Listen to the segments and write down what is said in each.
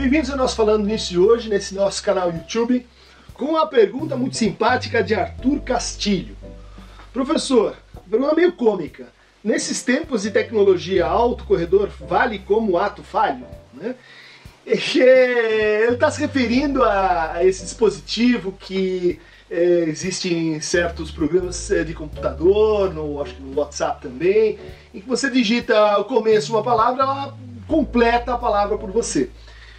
bem-vindos ao nosso Falando Nisso de hoje, nesse nosso canal YouTube, com uma pergunta muito simpática de Arthur Castilho. Professor, pergunta meio cômica. Nesses tempos de tecnologia, autocorredor vale como ato falho? Né? Ele está se referindo a, a, esse dispositivo que é, existe em certos programas é, de computador, no, acho que no WhatsApp também, em que você digita o começo de uma palavra, ela completa a palavra por você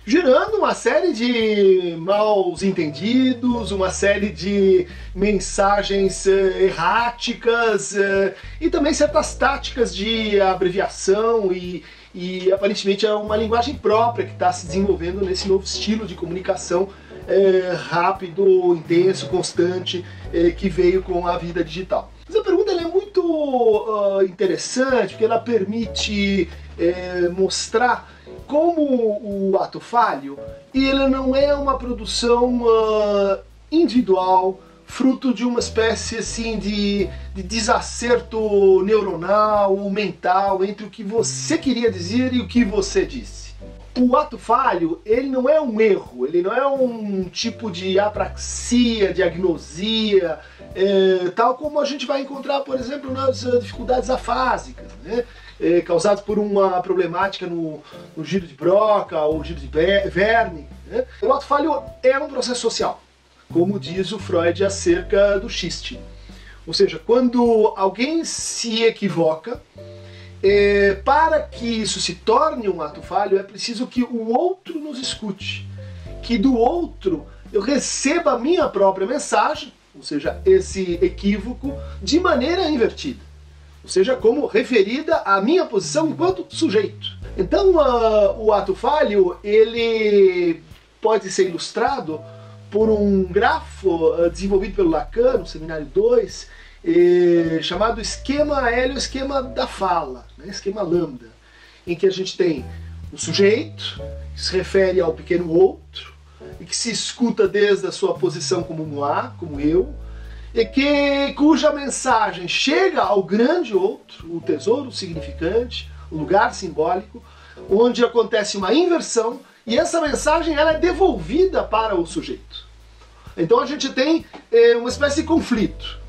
gerando uma série de maus entendidos, uma série de mensagens uh, erráticas uh, e também certas táticas de abreviação e, e aparentemente é uma linguagem própria que está se desenvolvendo nesse novo estilo de comunicação uh, rápido, intenso, constante que veio com a vida digital. Mas a pergunta é muito interessante porque ela permite mostrar como o ato falho, ele não é uma produção uh, individual, fruto de uma espécie assim de, de desacerto neuronal ou mental entre o que você queria dizer e o que você disse. O ato falho, ele não é um erro, ele não é um tipo de apraxia, diagnosia, é, tal como a gente vai encontrar, por exemplo, nas dificuldades afásicas. Né? É, causados por uma problemática no, no, giro de broca ou giro de verme. Né? O ato falho é um processo social, como diz o Freud acerca do xiste. Ou seja, quando alguém se equivoca, é, para que isso se torne um ato falho, é preciso que o outro nos escute, que do outro eu receba a minha própria mensagem, ou seja, esse equívoco, de maneira invertida ou seja, como referida à minha posição enquanto sujeito. Então, uh, o ato falho ele pode ser ilustrado por um grafo uh, desenvolvido pelo Lacan no seminário 2, eh, chamado esquema hélio esquema da fala, né, esquema lambda, em que a gente tem o sujeito, que se refere ao pequeno outro, e que se escuta desde a sua posição como moi, como eu, e que cuja mensagem chega ao grande outro, o tesouro significante, o lugar simbólico, onde acontece uma inversão e essa mensagem ela é devolvida para o sujeito. Então a gente tem é, uma espécie de conflito.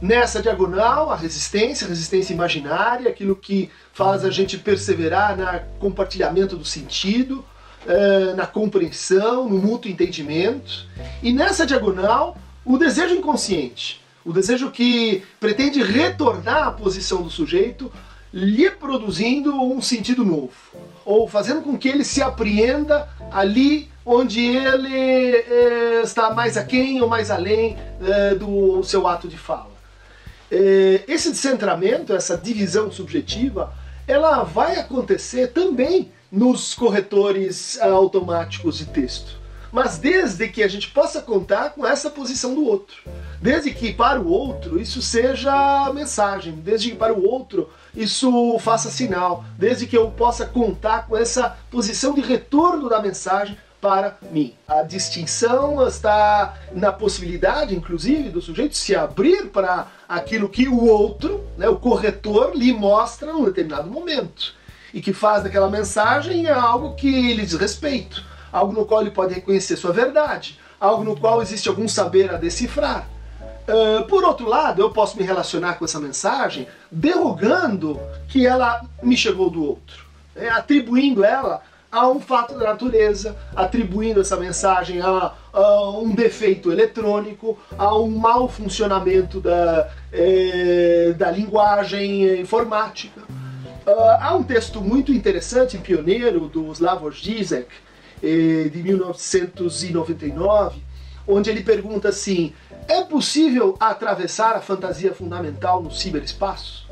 Nessa diagonal, a resistência, a resistência imaginária, aquilo que faz a gente perseverar no compartilhamento do sentido, é, na compreensão, no mútuo entendimento. E nessa diagonal, o desejo inconsciente, o desejo que pretende retornar à posição do sujeito, lhe produzindo um sentido novo, ou fazendo com que ele se apreenda ali onde ele é, está mais aquém ou mais além é, do seu ato de fala. É, esse descentramento, essa divisão subjetiva, ela vai acontecer também nos corretores automáticos de texto mas desde que a gente possa contar com essa posição do outro. Desde que para o outro isso seja mensagem, desde que para o outro isso faça sinal, desde que eu possa contar com essa posição de retorno da mensagem para mim. A distinção está na possibilidade, inclusive, do sujeito se abrir para aquilo que o outro, né, o corretor, lhe mostra num determinado momento. E que faz daquela mensagem algo que lhe diz respeito algo no qual ele pode reconhecer sua verdade, algo no qual existe algum saber a decifrar. Uh, por outro lado, eu posso me relacionar com essa mensagem derrogando que ela me chegou do outro, né? atribuindo ela a um fato da natureza, atribuindo essa mensagem a, a um defeito eletrônico, a um mau funcionamento da, eh, da linguagem informática. Uh, há um texto muito interessante, pioneiro, do Slavoj Zizek, de 1999, onde ele pergunta assim: é possível atravessar a fantasia fundamental no ciberespaço?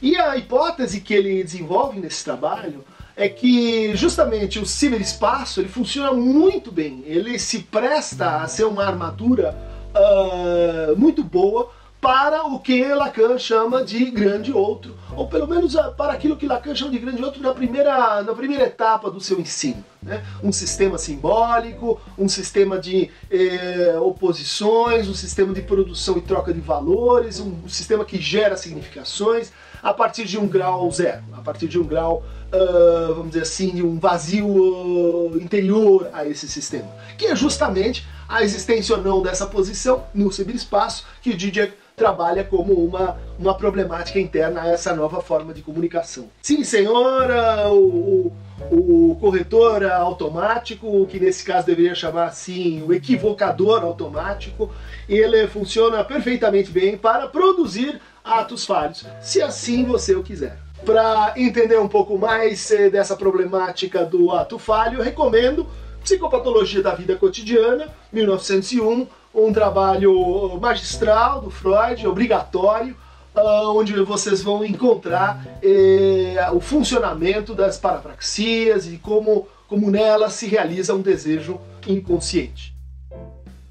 E a hipótese que ele desenvolve nesse trabalho é que justamente o ciberespaço ele funciona muito bem, ele se presta a ser uma armadura uh, muito boa para o que Lacan chama de grande outro, ou pelo menos ah, para aquilo que Lacan chama de grande outro na primeira, na primeira etapa do seu ensino. Né? Um sistema simbólico, um sistema de eh, oposições, um sistema de produção e troca de valores, um sistema que gera significações, a partir de um grau zero, a partir de um grau, uh, vamos dizer assim, de um vazio uh, interior a esse sistema, que é justamente a existência ou não dessa posição no ciberespaço que Didier trabalha como uma, uma problemática interna a essa nova forma de comunicação. Sim, senhora, o, o, o corretor automático, que nesse caso deveria chamar assim o equivocador automático, ele funciona perfeitamente bem para produzir atos falhos, se assim você o quiser. Para entender um pouco mais eh, dessa problemática do ato falho, recomendo Psicopatologia da Vida Cotidiana, 1901, um trabalho magistral do Freud, obrigatório, uh, onde vocês vão encontrar eh, o funcionamento das parapraxias e como, como nelas se realiza um desejo inconsciente.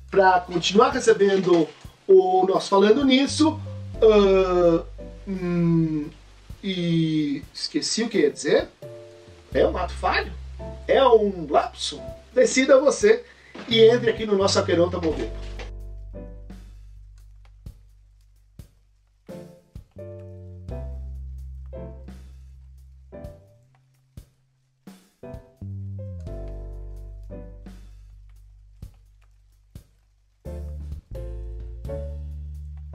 Para continuar recebendo o nosso Falando Nisso, uh, hum, e esqueci o que ia dizer, é um ato falho? É um lapso? Decida você e entre aqui no nosso Aqueronta Movimento.